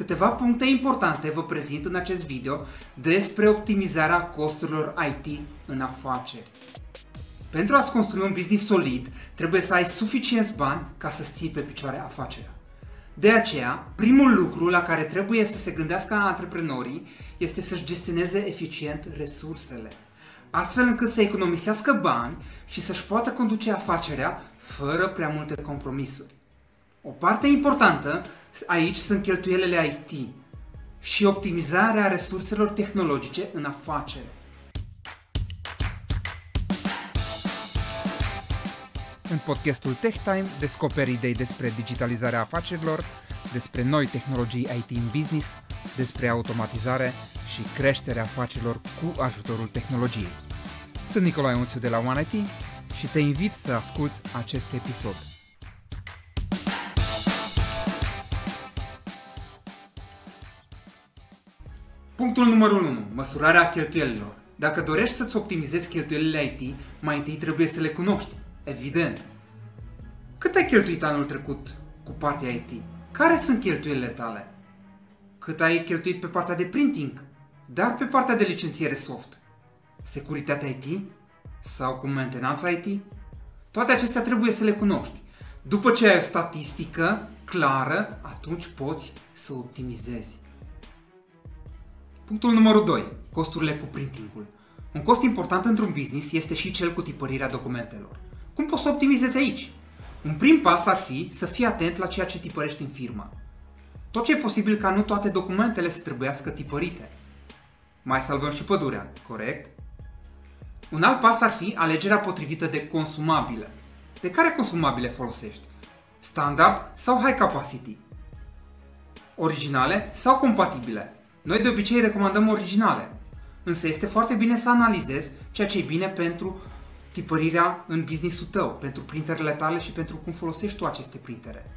câteva puncte importante vă prezint în acest video despre optimizarea costurilor IT în afaceri. Pentru a-ți construi un business solid, trebuie să ai suficienți bani ca să ții pe picioare afacerea. De aceea, primul lucru la care trebuie să se gândească antreprenorii este să-și gestioneze eficient resursele, astfel încât să economisească bani și să-și poată conduce afacerea fără prea multe compromisuri. O parte importantă aici sunt cheltuielile IT și optimizarea resurselor tehnologice în afacere. În podcastul Tech Time descoperi idei despre digitalizarea afacerilor, despre noi tehnologii IT în business, despre automatizare și creșterea afacerilor cu ajutorul tehnologiei. Sunt Nicolae Unțiu de la One IT și te invit să asculți acest episod. Punctul numărul 1. Măsurarea cheltuielilor. Dacă dorești să-ți optimizezi cheltuielile IT, mai întâi trebuie să le cunoști. Evident. Cât ai cheltuit anul trecut cu partea IT? Care sunt cheltuielile tale? Cât ai cheltuit pe partea de printing? Dar pe partea de licențiere soft? Securitatea IT? Sau cu mentenanța IT? Toate acestea trebuie să le cunoști. După ce ai o statistică clară, atunci poți să optimizezi. Punctul numărul 2. Costurile cu printingul. Un cost important într-un business este și cel cu tipărirea documentelor. Cum poți să optimizezi aici? Un prim pas ar fi să fii atent la ceea ce tipărești în firma. Tot ce e posibil ca nu toate documentele să trebuiască tipărite. Mai salvăm și pădurea, corect? Un alt pas ar fi alegerea potrivită de consumabile. De care consumabile folosești? Standard sau high capacity? Originale sau compatibile? Noi de obicei recomandăm originale, însă este foarte bine să analizezi ceea ce e bine pentru tipărirea în businessul tău, pentru printerele tale și pentru cum folosești tu aceste printere.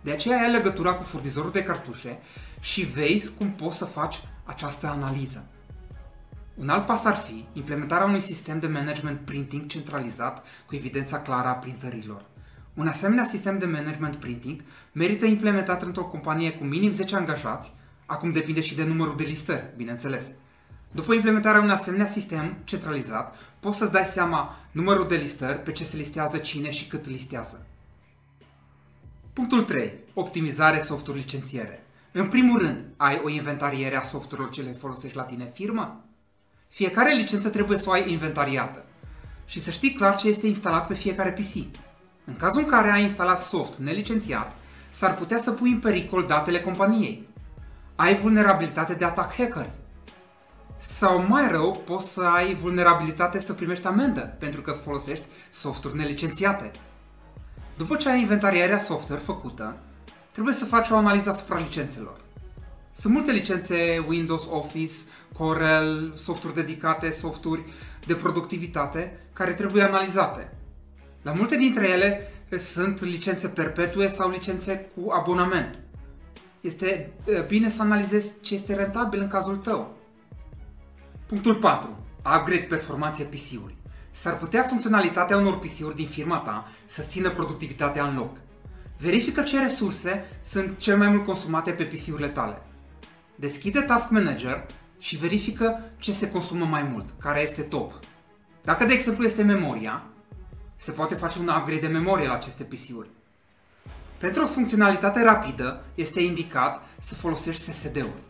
De aceea ai legătura cu furnizorul de cartușe și vezi cum poți să faci această analiză. Un alt pas ar fi implementarea unui sistem de management printing centralizat cu evidența clară a printărilor. Un asemenea sistem de management printing merită implementat într-o companie cu minim 10 angajați, acum depinde și de numărul de listări, bineînțeles. După implementarea unui asemenea sistem centralizat, poți să-ți dai seama numărul de listări, pe ce se listează, cine și cât listează. Punctul 3. Optimizare softuri licențiere. În primul rând, ai o inventariere a softurilor ce le folosești la tine în firmă? Fiecare licență trebuie să o ai inventariată și să știi clar ce este instalat pe fiecare PC. În cazul în care ai instalat soft nelicențiat, s-ar putea să pui în pericol datele companiei. Ai vulnerabilitate de atac hacker. Sau mai rău, poți să ai vulnerabilitate să primești amendă pentru că folosești softuri nelicențiate. După ce ai inventariarea software făcută, trebuie să faci o analiză asupra licențelor. Sunt multe licențe Windows, Office, Corel, softuri dedicate, softuri de productivitate care trebuie analizate. La multe dintre ele sunt licențe perpetue sau licențe cu abonament. Este bine să analizezi ce este rentabil în cazul tău. Punctul 4. Upgrade performanțe PC-uri. S-ar putea funcționalitatea unor PC-uri din firma ta să țină productivitatea în loc. Verifică ce resurse sunt cel mai mult consumate pe PC-urile tale. Deschide Task Manager și verifică ce se consumă mai mult, care este top. Dacă, de exemplu, este memoria, se poate face un upgrade de memorie la aceste PC-uri. Pentru o funcționalitate rapidă, este indicat să folosești SSD-uri.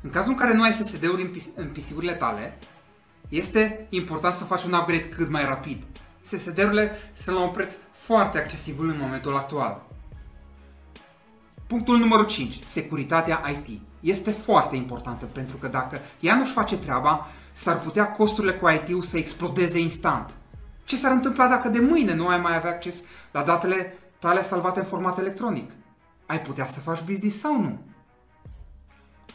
În cazul în care nu ai SSD-uri în PC-urile tale, este important să faci un upgrade cât mai rapid. SSD-urile sunt la un preț foarte accesibil în momentul actual. Punctul numărul 5. Securitatea IT. Este foarte importantă pentru că dacă ea nu-și face treaba, s-ar putea costurile cu IT-ul să explodeze instant. Ce s-ar întâmpla dacă de mâine nu ai mai avea acces la datele tale salvate în format electronic? Ai putea să faci business sau nu?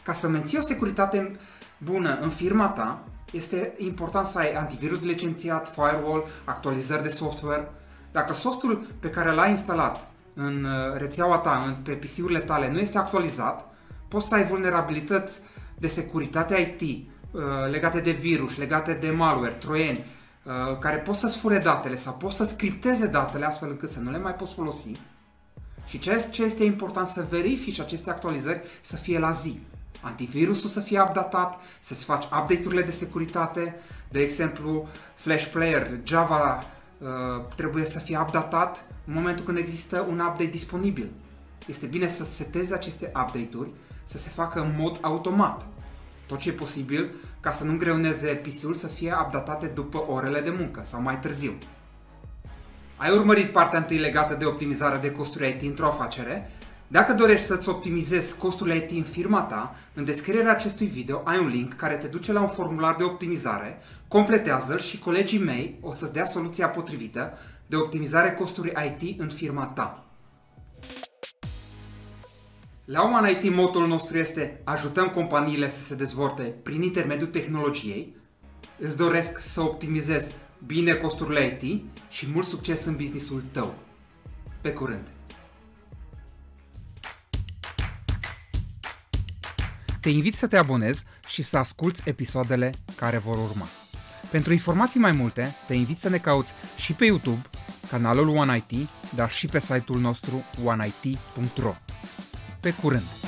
Ca să menții o securitate bună în firma ta, este important să ai antivirus licențiat, firewall, actualizări de software. Dacă softul pe care l-ai instalat în uh, rețeaua ta, în, pe PC-urile tale, nu este actualizat, poți să ai vulnerabilități de securitate IT uh, legate de virus, legate de malware, troieni, uh, care pot să-ți fure datele sau pot să scripteze datele astfel încât să nu le mai poți folosi Și ce, ce este important să verifici aceste actualizări să fie la zi. Antivirusul să fie updatat, să-ți faci update-urile de securitate, de exemplu, Flash Player, Java uh, trebuie să fie updatat în momentul când există un update disponibil. Este bine să setezi aceste update-uri să se facă în mod automat. Tot ce e posibil ca să nu greuneze PC-ul să fie updatate după orele de muncă sau mai târziu. Ai urmărit partea întâi legată de optimizarea de costuri IT într-o afacere? Dacă dorești să-ți optimizezi costurile IT în firma ta, în descrierea acestui video ai un link care te duce la un formular de optimizare, completează-l și colegii mei o să-ți dea soluția potrivită de optimizare costuri IT în firma ta. La Oman IT motul nostru este ajutăm companiile să se dezvolte prin intermediul tehnologiei. Îți doresc să optimizezi bine costurile IT și mult succes în businessul tău. Pe curând! Te invit să te abonezi și să asculți episoadele care vor urma. Pentru informații mai multe, te invit să ne cauți și pe YouTube, canalul One IT, dar și pe site-ul nostru oneit.ro. Pe curând!